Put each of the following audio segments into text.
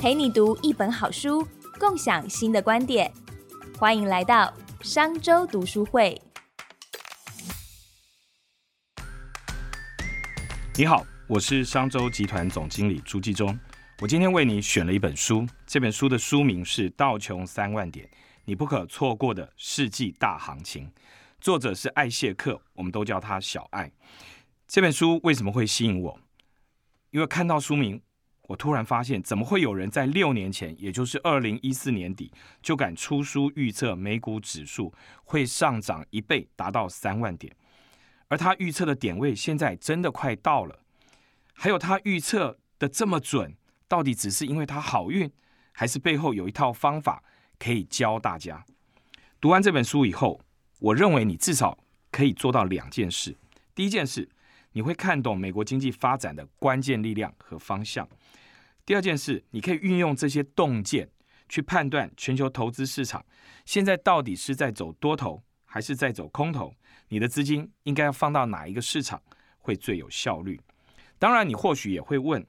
陪你读一本好书，共享新的观点。欢迎来到商周读书会。你好，我是商周集团总经理朱继忠。我今天为你选了一本书，这本书的书名是《道琼三万点：你不可错过的世纪大行情》，作者是艾谢克，我们都叫他小艾。这本书为什么会吸引我？因为看到书名，我突然发现，怎么会有人在六年前，也就是二零一四年底，就敢出书预测美股指数会上涨一倍，达到三万点？而他预测的点位现在真的快到了，还有他预测的这么准。到底只是因为他好运，还是背后有一套方法可以教大家？读完这本书以后，我认为你至少可以做到两件事。第一件事，你会看懂美国经济发展的关键力量和方向；第二件事，你可以运用这些洞见去判断全球投资市场现在到底是在走多头还是在走空头。你的资金应该要放到哪一个市场会最有效率？当然，你或许也会问。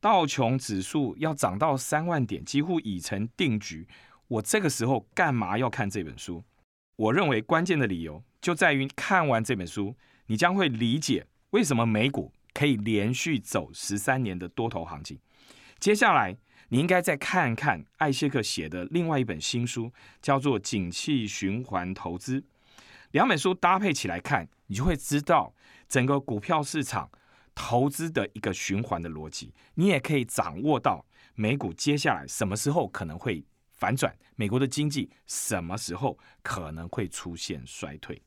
道琼指数要涨到三万点，几乎已成定局。我这个时候干嘛要看这本书？我认为关键的理由就在于看完这本书，你将会理解为什么美股可以连续走十三年的多头行情。接下来，你应该再看看艾谢克写的另外一本新书，叫做《景气循环投资》。两本书搭配起来看，你就会知道整个股票市场。投资的一个循环的逻辑，你也可以掌握到美股接下来什么时候可能会反转，美国的经济什么时候可能会出现衰退。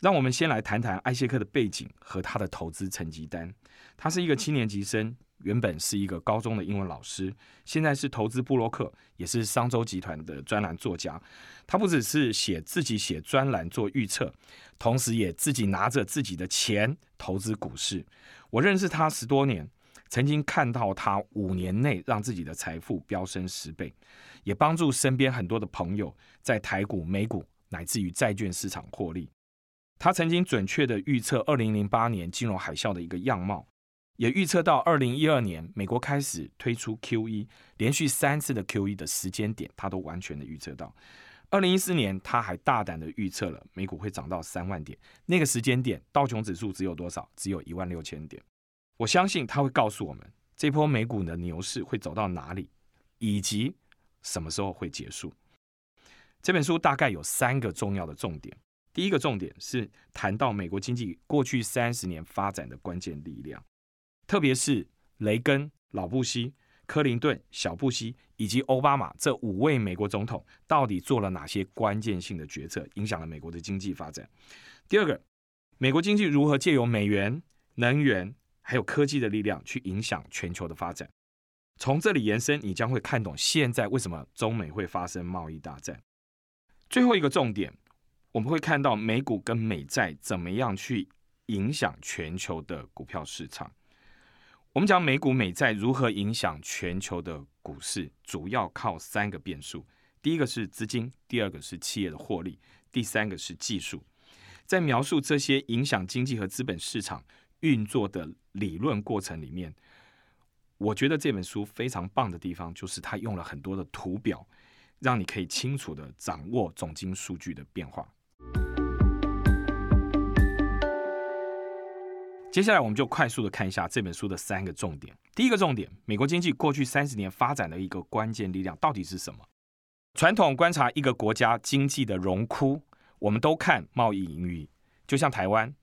让我们先来谈谈艾谢克的背景和他的投资成绩单。他是一个七年级生，原本是一个高中的英文老师，现在是投资布洛克，也是商周集团的专栏作家。他不只是写自己写专栏做预测，同时也自己拿着自己的钱投资股市。我认识他十多年，曾经看到他五年内让自己的财富飙升十倍，也帮助身边很多的朋友在台股、美股乃至于债券市场获利。他曾经准确的预测二零零八年金融海啸的一个样貌，也预测到二零一二年美国开始推出 QE，连续三次的 QE 的时间点，他都完全的预测到。二零一四年，他还大胆的预测了美股会涨到三万点。那个时间点，道琼指数只有多少？只有一万六千点。我相信他会告诉我们，这波美股的牛市会走到哪里，以及什么时候会结束。这本书大概有三个重要的重点。第一个重点是谈到美国经济过去三十年发展的关键力量，特别是雷根、老布希。克林顿、小布希以及奥巴马这五位美国总统到底做了哪些关键性的决策，影响了美国的经济发展？第二个，美国经济如何借由美元、能源还有科技的力量去影响全球的发展？从这里延伸，你将会看懂现在为什么中美会发生贸易大战。最后一个重点，我们会看到美股跟美债怎么样去影响全球的股票市场。我们讲美股美债如何影响全球的股市，主要靠三个变数：第一个是资金，第二个是企业的获利，第三个是技术。在描述这些影响经济和资本市场运作的理论过程里面，我觉得这本书非常棒的地方，就是它用了很多的图表，让你可以清楚的掌握总经数据的变化。接下来，我们就快速的看一下这本书的三个重点。第一个重点，美国经济过去三十年发展的一个关键力量到底是什么？传统观察一个国家经济的荣枯，我们都看贸易盈余。就像台湾，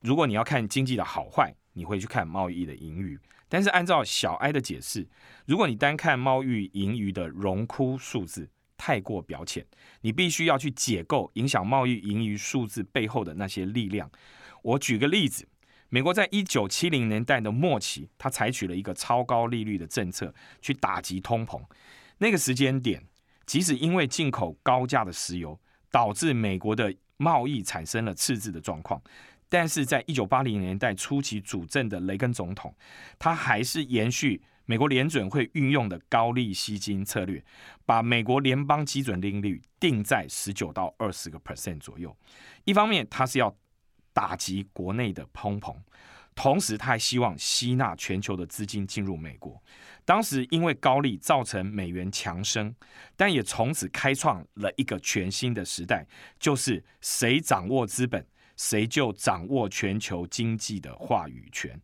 如果你要看经济的好坏，你会去看贸易的盈余。但是按照小埃的解释，如果你单看贸易盈余的荣枯数字，太过表浅，你必须要去解构影响贸易盈余数字背后的那些力量。我举个例子。美国在一九七零年代的末期，它采取了一个超高利率的政策去打击通膨。那个时间点，即使因为进口高价的石油，导致美国的贸易产生了赤字的状况，但是在一九八零年代初期主政的雷根总统，他还是延续美国联准会运用的高利息金策略，把美国联邦基准利率定在十九到二十个 percent 左右。一方面，他是要打击国内的通膨，同时他还希望吸纳全球的资金进入美国。当时因为高利造成美元强升，但也从此开创了一个全新的时代，就是谁掌握资本，谁就掌握全球经济的话语权，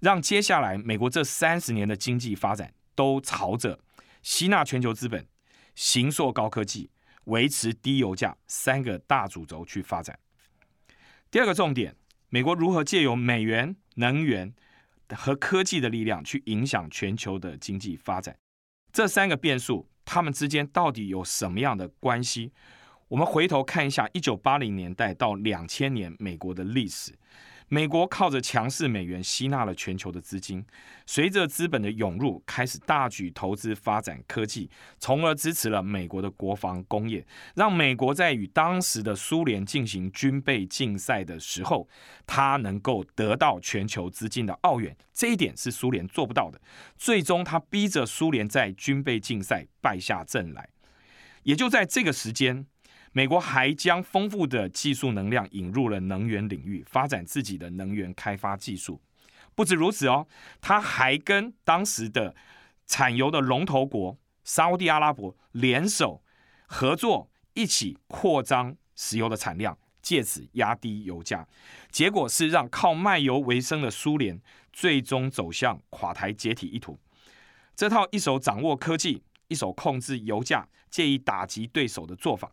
让接下来美国这三十年的经济发展都朝着吸纳全球资本、行硕高科技、维持低油价三个大主轴去发展。第二个重点，美国如何借由美元、能源。和科技的力量去影响全球的经济发展，这三个变数，它们之间到底有什么样的关系？我们回头看一下一九八零年代到两千年美国的历史。美国靠着强势美元吸纳了全球的资金，随着资本的涌入，开始大举投资发展科技，从而支持了美国的国防工业，让美国在与当时的苏联进行军备竞赛的时候，它能够得到全球资金的奥援。这一点是苏联做不到的，最终他逼着苏联在军备竞赛败下阵来。也就在这个时间。美国还将丰富的技术能量引入了能源领域，发展自己的能源开发技术。不止如此哦，他还跟当时的产油的龙头国沙地阿拉伯联手合作，一起扩张石油的产量，借此压低油价。结果是让靠卖油为生的苏联最终走向垮台解体一途。这套一手掌握科技，一手控制油价，借以打击对手的做法。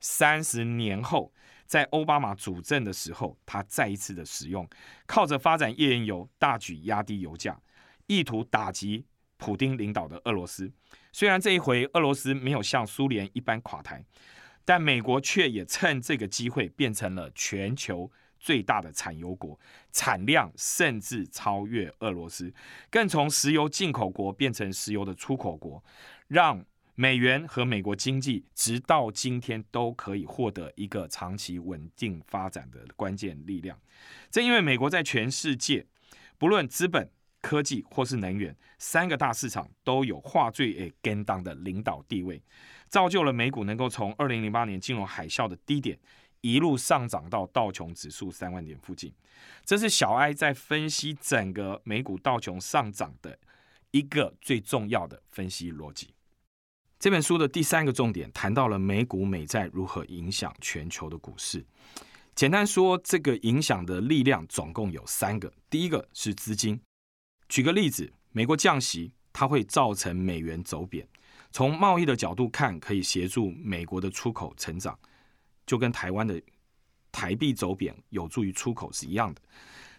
三十年后，在奥巴马主政的时候，他再一次的使用，靠着发展页岩油，大举压低油价，意图打击普丁领导的俄罗斯。虽然这一回俄罗斯没有像苏联一般垮台，但美国却也趁这个机会变成了全球最大的产油国，产量甚至超越俄罗斯，更从石油进口国变成石油的出口国，让。美元和美国经济直到今天都可以获得一个长期稳定发展的关键力量。正因为美国在全世界，不论资本、科技或是能源三个大市场都有话最诶跟当的领导地位，造就了美股能够从二零零八年金融海啸的低点一路上涨到道琼指数三万点附近。这是小艾在分析整个美股道琼上涨的一个最重要的分析逻辑。这本书的第三个重点谈到了美股美债如何影响全球的股市。简单说，这个影响的力量总共有三个。第一个是资金。举个例子，美国降息，它会造成美元走贬。从贸易的角度看，可以协助美国的出口成长，就跟台湾的台币走贬有助于出口是一样的。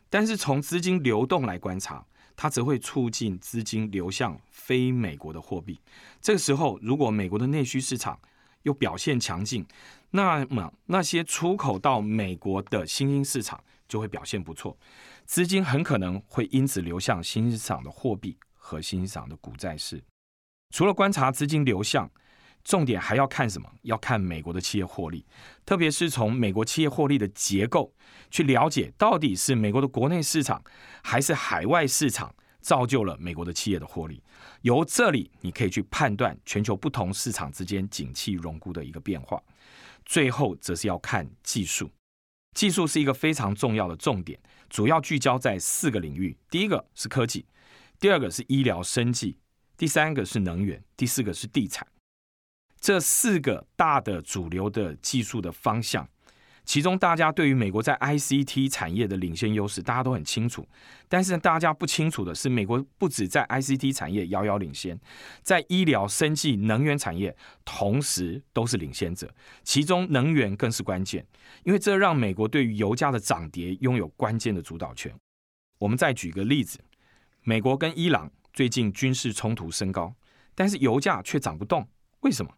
但是从资金流动来观察，它则会促进资金流向非美国的货币。这个时候，如果美国的内需市场又表现强劲，那么那些出口到美国的新兴市场就会表现不错，资金很可能会因此流向新兴市场的货币和新兴市场的股债市。除了观察资金流向，重点还要看什么？要看美国的企业获利，特别是从美国企业获利的结构去了解，到底是美国的国内市场还是海外市场造就了美国的企业的获利。由这里你可以去判断全球不同市场之间景气荣枯的一个变化。最后则是要看技术，技术是一个非常重要的重点，主要聚焦在四个领域：第一个是科技，第二个是医疗生技，第三个是能源，第四个是地产。这四个大的主流的技术的方向，其中大家对于美国在 ICT 产业的领先优势，大家都很清楚。但是大家不清楚的是，美国不止在 ICT 产业遥遥领先，在医疗、生技、能源产业同时都是领先者。其中能源更是关键，因为这让美国对于油价的涨跌拥有关键的主导权。我们再举个例子，美国跟伊朗最近军事冲突升高，但是油价却涨不动，为什么？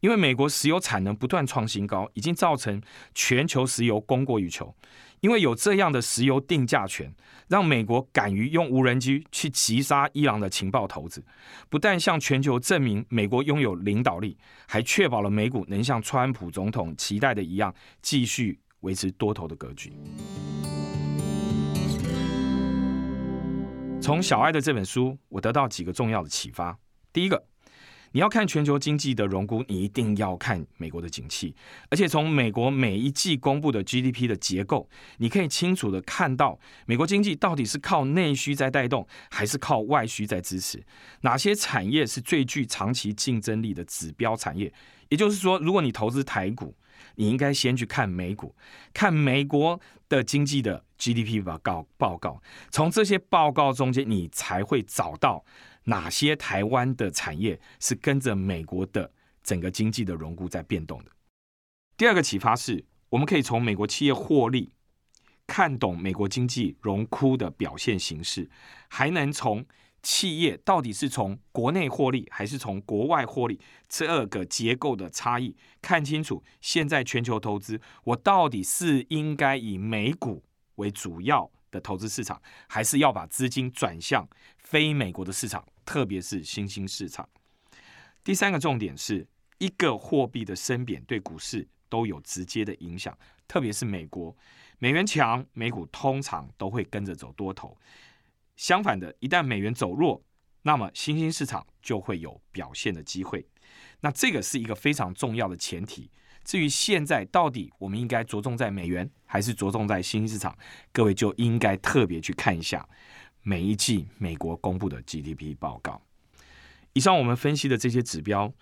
因为美国石油产能不断创新高，已经造成全球石油供过于求。因为有这样的石油定价权，让美国敢于用无人机去击杀伊朗的情报头子，不但向全球证明美国拥有领导力，还确保了美股能像川普总统期待的一样，继续维持多头的格局。从小爱的这本书，我得到几个重要的启发。第一个。你要看全球经济的荣估，你一定要看美国的景气，而且从美国每一季公布的 GDP 的结构，你可以清楚的看到美国经济到底是靠内需在带动，还是靠外需在支持。哪些产业是最具长期竞争力的指标产业？也就是说，如果你投资台股，你应该先去看美股，看美国的经济的 GDP 报告报告，从这些报告中间，你才会找到。哪些台湾的产业是跟着美国的整个经济的荣估在变动的？第二个启发是，我们可以从美国企业获利看懂美国经济荣枯的表现形式，还能从企业到底是从国内获利还是从国外获利这二个结构的差异，看清楚现在全球投资，我到底是应该以美股为主要的投资市场，还是要把资金转向非美国的市场？特别是新兴市场。第三个重点是一个货币的升贬对股市都有直接的影响，特别是美国美元强，美股通常都会跟着走多头。相反的，一旦美元走弱，那么新兴市场就会有表现的机会。那这个是一个非常重要的前提。至于现在到底我们应该着重在美元，还是着重在新兴市场，各位就应该特别去看一下。每一季美国公布的 GDP 报告，以上我们分析的这些指标，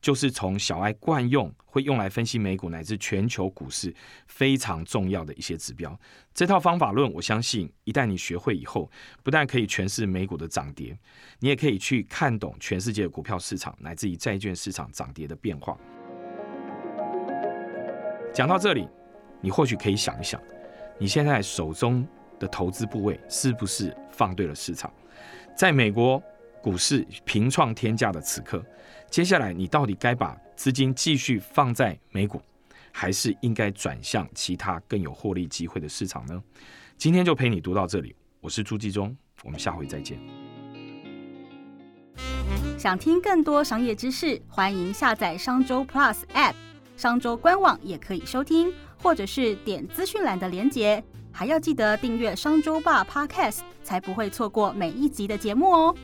就是从小爱惯用，会用来分析美股乃至全球股市非常重要的一些指标。这套方法论，我相信一旦你学会以后，不但可以诠释美股的涨跌，你也可以去看懂全世界股票市场乃至于债券市场涨跌的变化。讲到这里，你或许可以想一想，你现在手中。的投资部位是不是放对了市场？在美国股市平创天价的此刻，接下来你到底该把资金继续放在美股，还是应该转向其他更有获利机会的市场呢？今天就陪你读到这里，我是朱继忠，我们下回再见。想听更多商业知识，欢迎下载商周 Plus App，商周官网也可以收听，或者是点资讯栏的连结。还要记得订阅商周霸 Podcast，才不会错过每一集的节目哦。